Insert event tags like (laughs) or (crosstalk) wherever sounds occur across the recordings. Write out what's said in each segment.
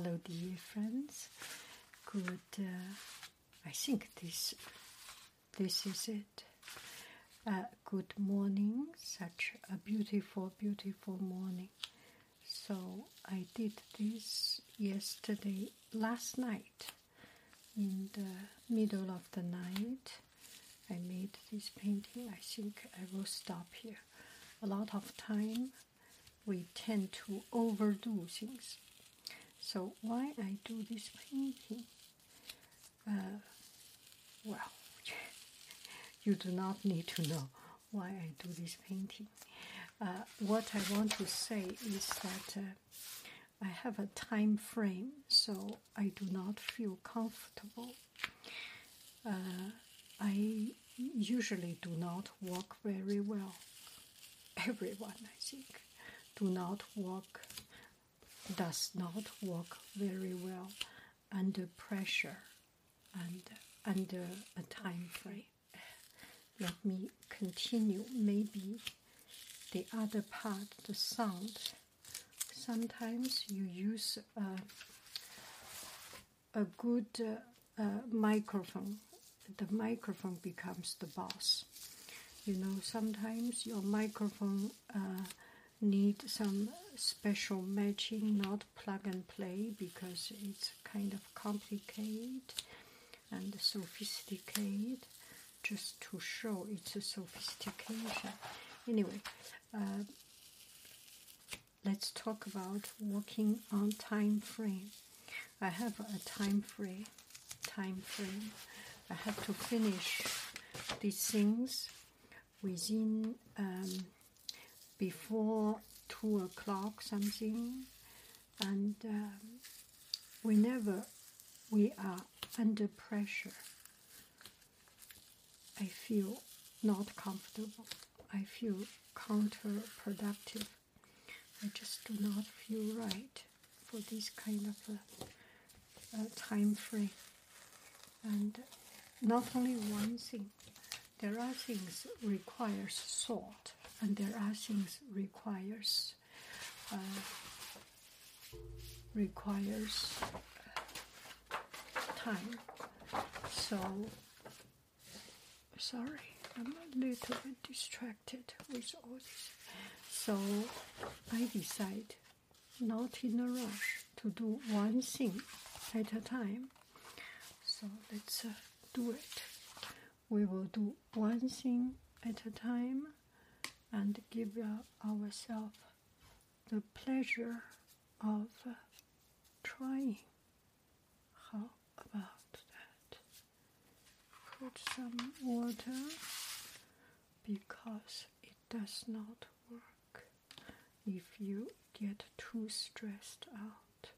Hello, dear friends. Good. Uh, I think this this is it. Uh, good morning. Such a beautiful, beautiful morning. So I did this yesterday, last night, in the middle of the night. I made this painting. I think I will stop here. A lot of time we tend to overdo things. So why I do this painting? Uh, well, (laughs) you do not need to know why I do this painting. Uh, what I want to say is that uh, I have a time frame, so I do not feel comfortable. Uh, I usually do not walk very well. (laughs) Everyone, I think do not work, does not work very well under pressure and under a time frame. Let me continue. Maybe the other part, the sound. Sometimes you use a, a good uh, uh, microphone. The microphone becomes the boss. You know, sometimes your microphone uh, need some special matching, not plug and play, because it's kind of complicated and sophisticated, just to show its a sophistication. Anyway, uh, let's talk about working on time frame. I have a time frame. Time frame. I have to finish these things within. Um, before two o'clock something, and um, whenever we are under pressure, I feel not comfortable. I feel counterproductive. I just do not feel right for this kind of a, a time frame. And not only one thing, there are things requires thought and there are things requires uh, requires time. So sorry, I'm a little bit distracted with all this. So I decide not in a rush to do one thing at a time. So let's uh, do it. We will do one thing at a time and give uh, ourselves the pleasure of trying. How about that? Put some water because it does not work if you get too stressed out.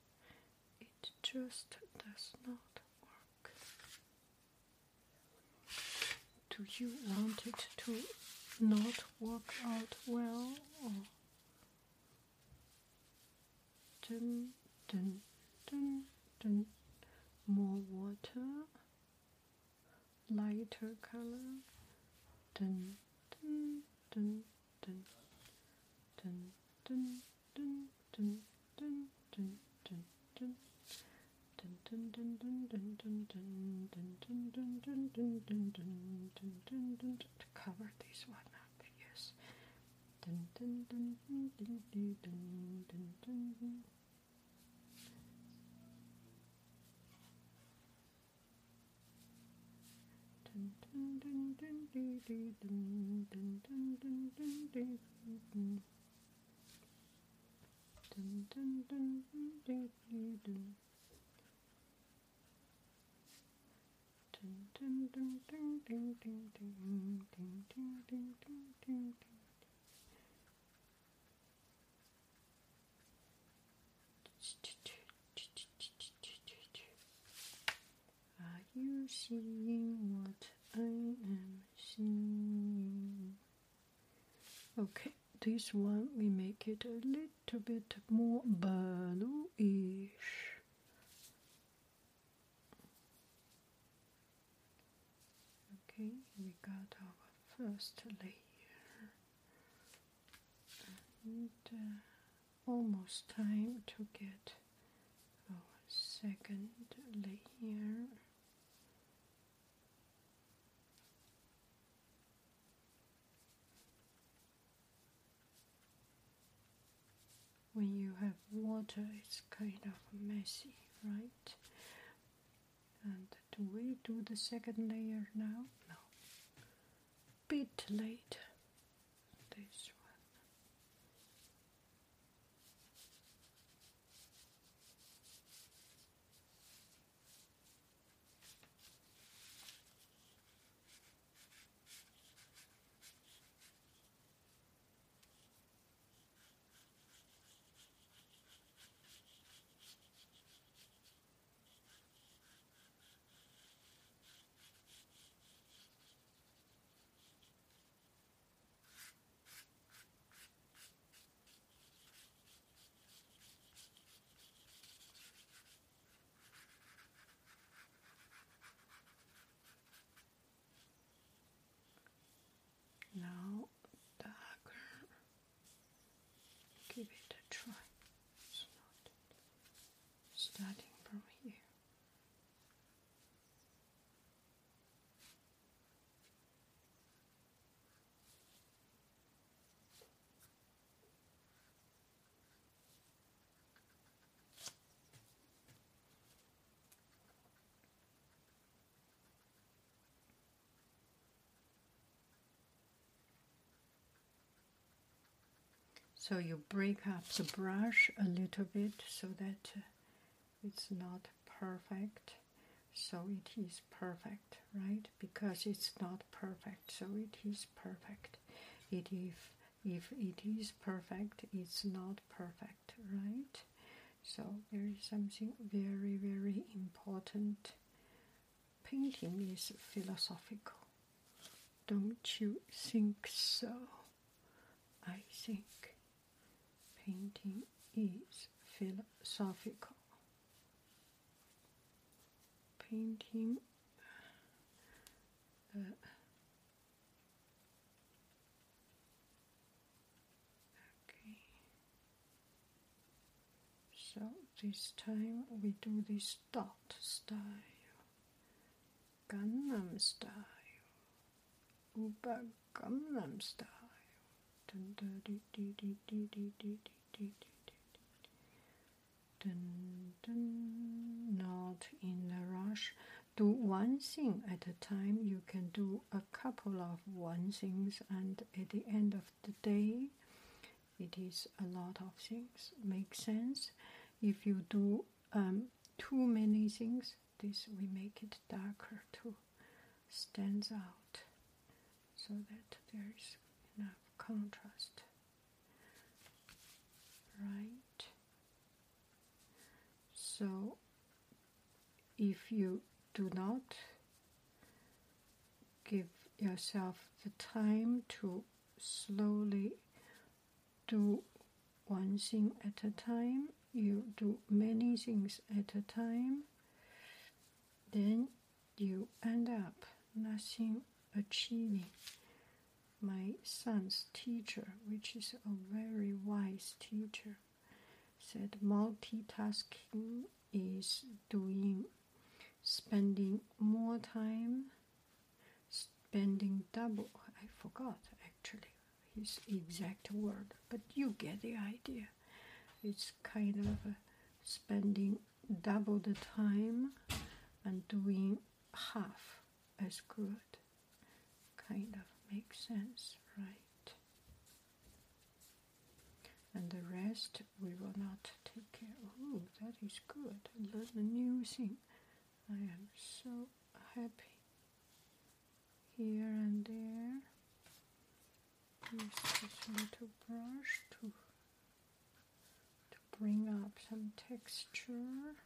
It just does not work. Do you want it to not work out well or dun, dun, dun, dun. more water lighter color dun, dun, dun, dun. Dun, dun, dun, dun, dun, dun, dun, dun to cover these one up, yes. Dun, dun, dun, dun, dun, dun, dun. Are you seeing what I am seeing? Okay, this one we make it a little bit more bluish. Okay, we got our first layer, and uh, almost time to get our second layer. When you have water, it's kind of messy, right? And do we do the second layer now? bit late. This So you break up the brush a little bit so that uh, it's not perfect. So it is perfect, right? Because it's not perfect, so it is perfect. It if if it is perfect, it's not perfect, right? So there is something very very important. Painting is philosophical. Don't you think so? I think painting is philosophical. Painting uh, okay. So this time we do this dot style, Gangnam style, Oppa Gangnam style. Dun, dun, dee, dee, dee, dee, dee, Dun, dun. Not in a rush. Do one thing at a time. You can do a couple of one things, and at the end of the day, it is a lot of things. Make sense? If you do um, too many things, this we make it darker too, stands out, so that there is enough contrast. Right? So, if you do not give yourself the time to slowly do one thing at a time, you do many things at a time, then you end up nothing achieving my son's teacher, which is a very wise teacher, said multitasking is doing spending more time, spending double. I forgot actually his exact word, but you get the idea. It's kind of spending double the time and doing half as good. Kind of makes sense, right? And the rest we will not take care. Oh, that is good. Learn a new thing. I am so happy. Here and there. Use this little brush to to bring up some texture.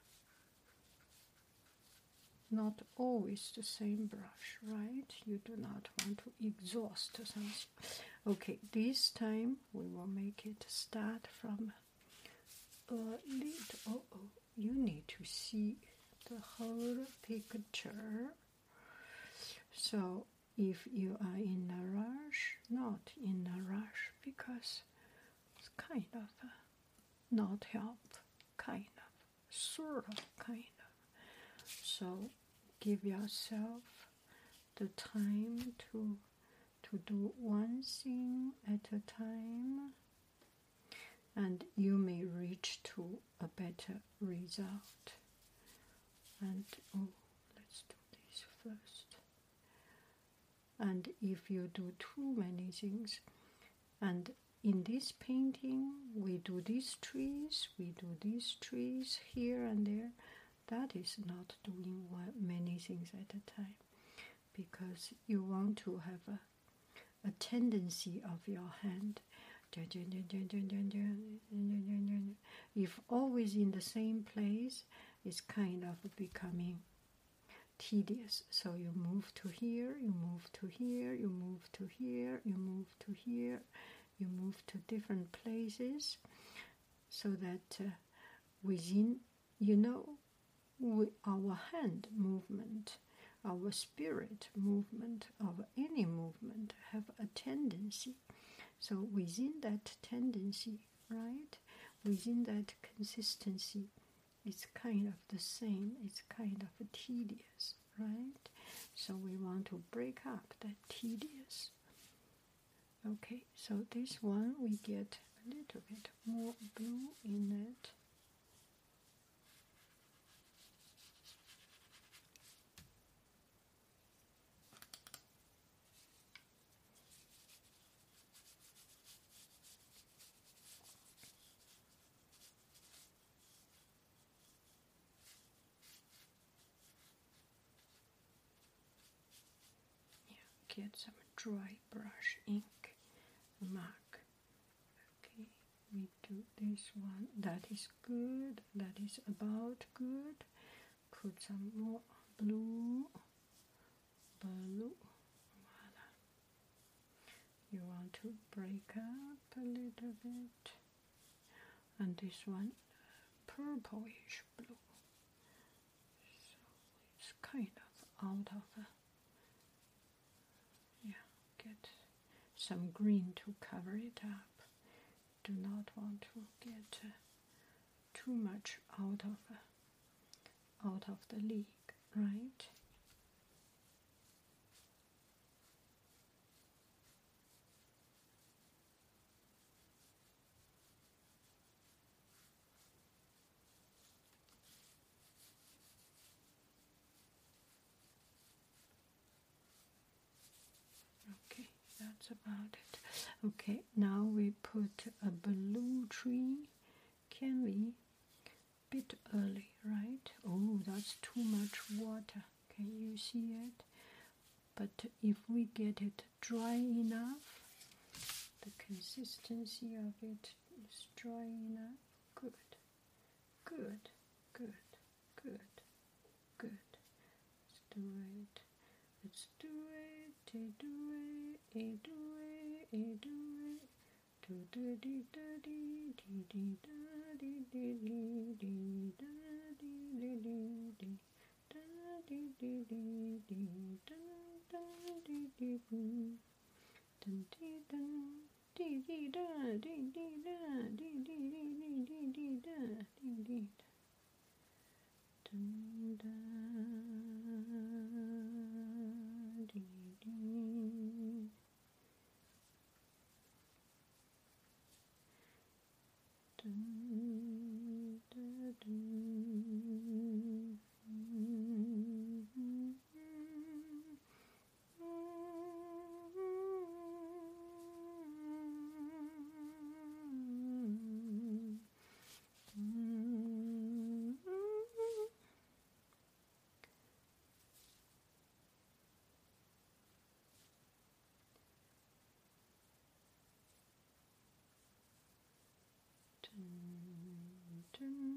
Not always the same brush, right? You do not want to exhaust something. Okay, this time we will make it start from a little. Oh, oh, you need to see the whole picture. So if you are in a rush, not in a rush, because it's kind of not help, kind of, sort of, kind of. So give yourself the time to to do one thing at a time and you may reach to a better result. And oh let's do this first. And if you do too many things and in this painting we do these trees we do these trees here and there that is not doing many things at a time. Because you want to have a, a tendency of your hand. If always in the same place it's kind of becoming tedious. So you move to here, you move to here, you move to here, you move to here, you move to different places. So that uh, within, you know, our hand movement, our spirit movement, of any movement have a tendency. So within that tendency, right, within that consistency, it's kind of the same, it's kind of tedious, right? So we want to break up that tedious. Okay, so this one we get a little bit more blue in it. Get some dry brush ink mark. Okay we do this one. That is good. That is about good. Put some more blue. Blue. Voila. You want to break up a little bit. And this one purplish blue. So it's kind of out of the get some green to cover it up. Do not want to get uh, too much out of uh, out of the leek, right? About it. Okay, now we put a blue tree. Can we? Bit early, right? Oh, that's too much water. Can you see it? But if we get it dry enough, the consistency of it is dry enough. Good, good, good, good, good. Let's do it. Let's do it, do it, it, do it. Do do do do do do do do do do do do do do do dun dun after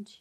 gente.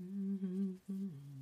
Mm-hmm.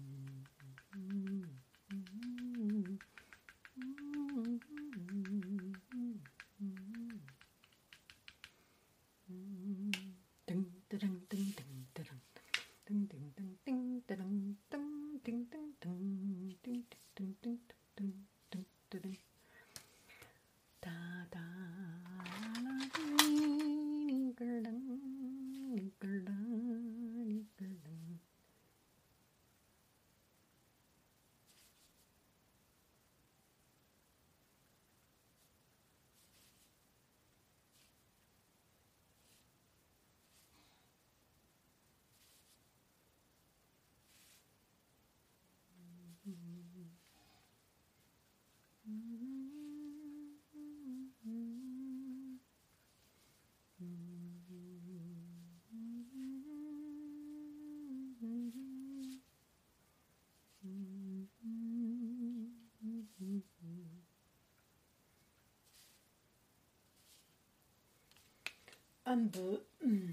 Peu. Mm,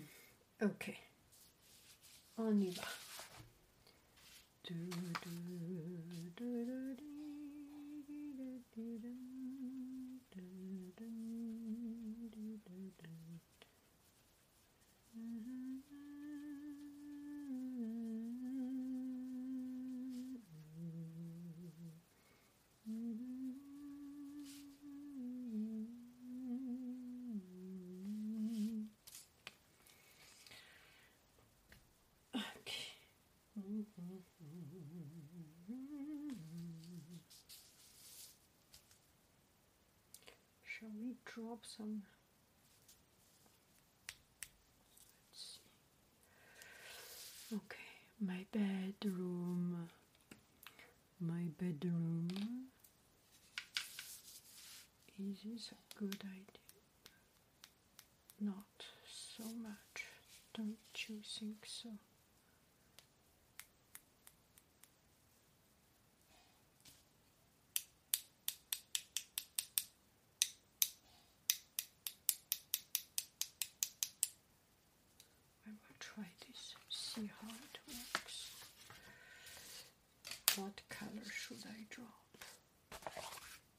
ok. On y va. Du, Shall we drop some? Let's see. Okay, my bedroom. My bedroom. Is this a good idea? Not so much. Don't you think so? I will try this, see how it works. What color should I drop?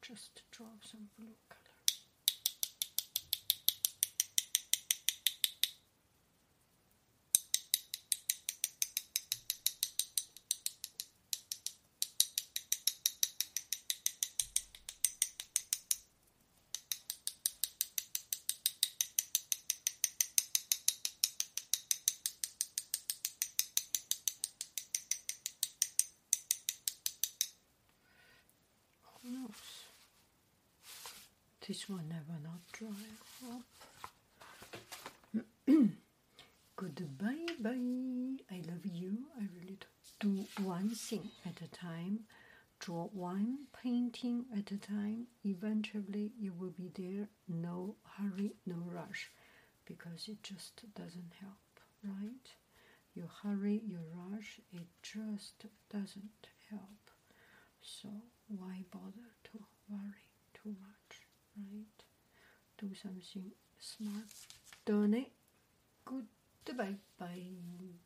Just drop some blue color. Who knows? This one never not dry up. (clears throat) Goodbye, bye. I love you. I really do one thing at a time. Draw one painting at a time. Eventually, you will be there. No hurry, no rush, because it just doesn't help, right? You hurry, you rush, it just doesn't help. So why bother to worry too much, right? Do something smart. Done it. Goodbye bye.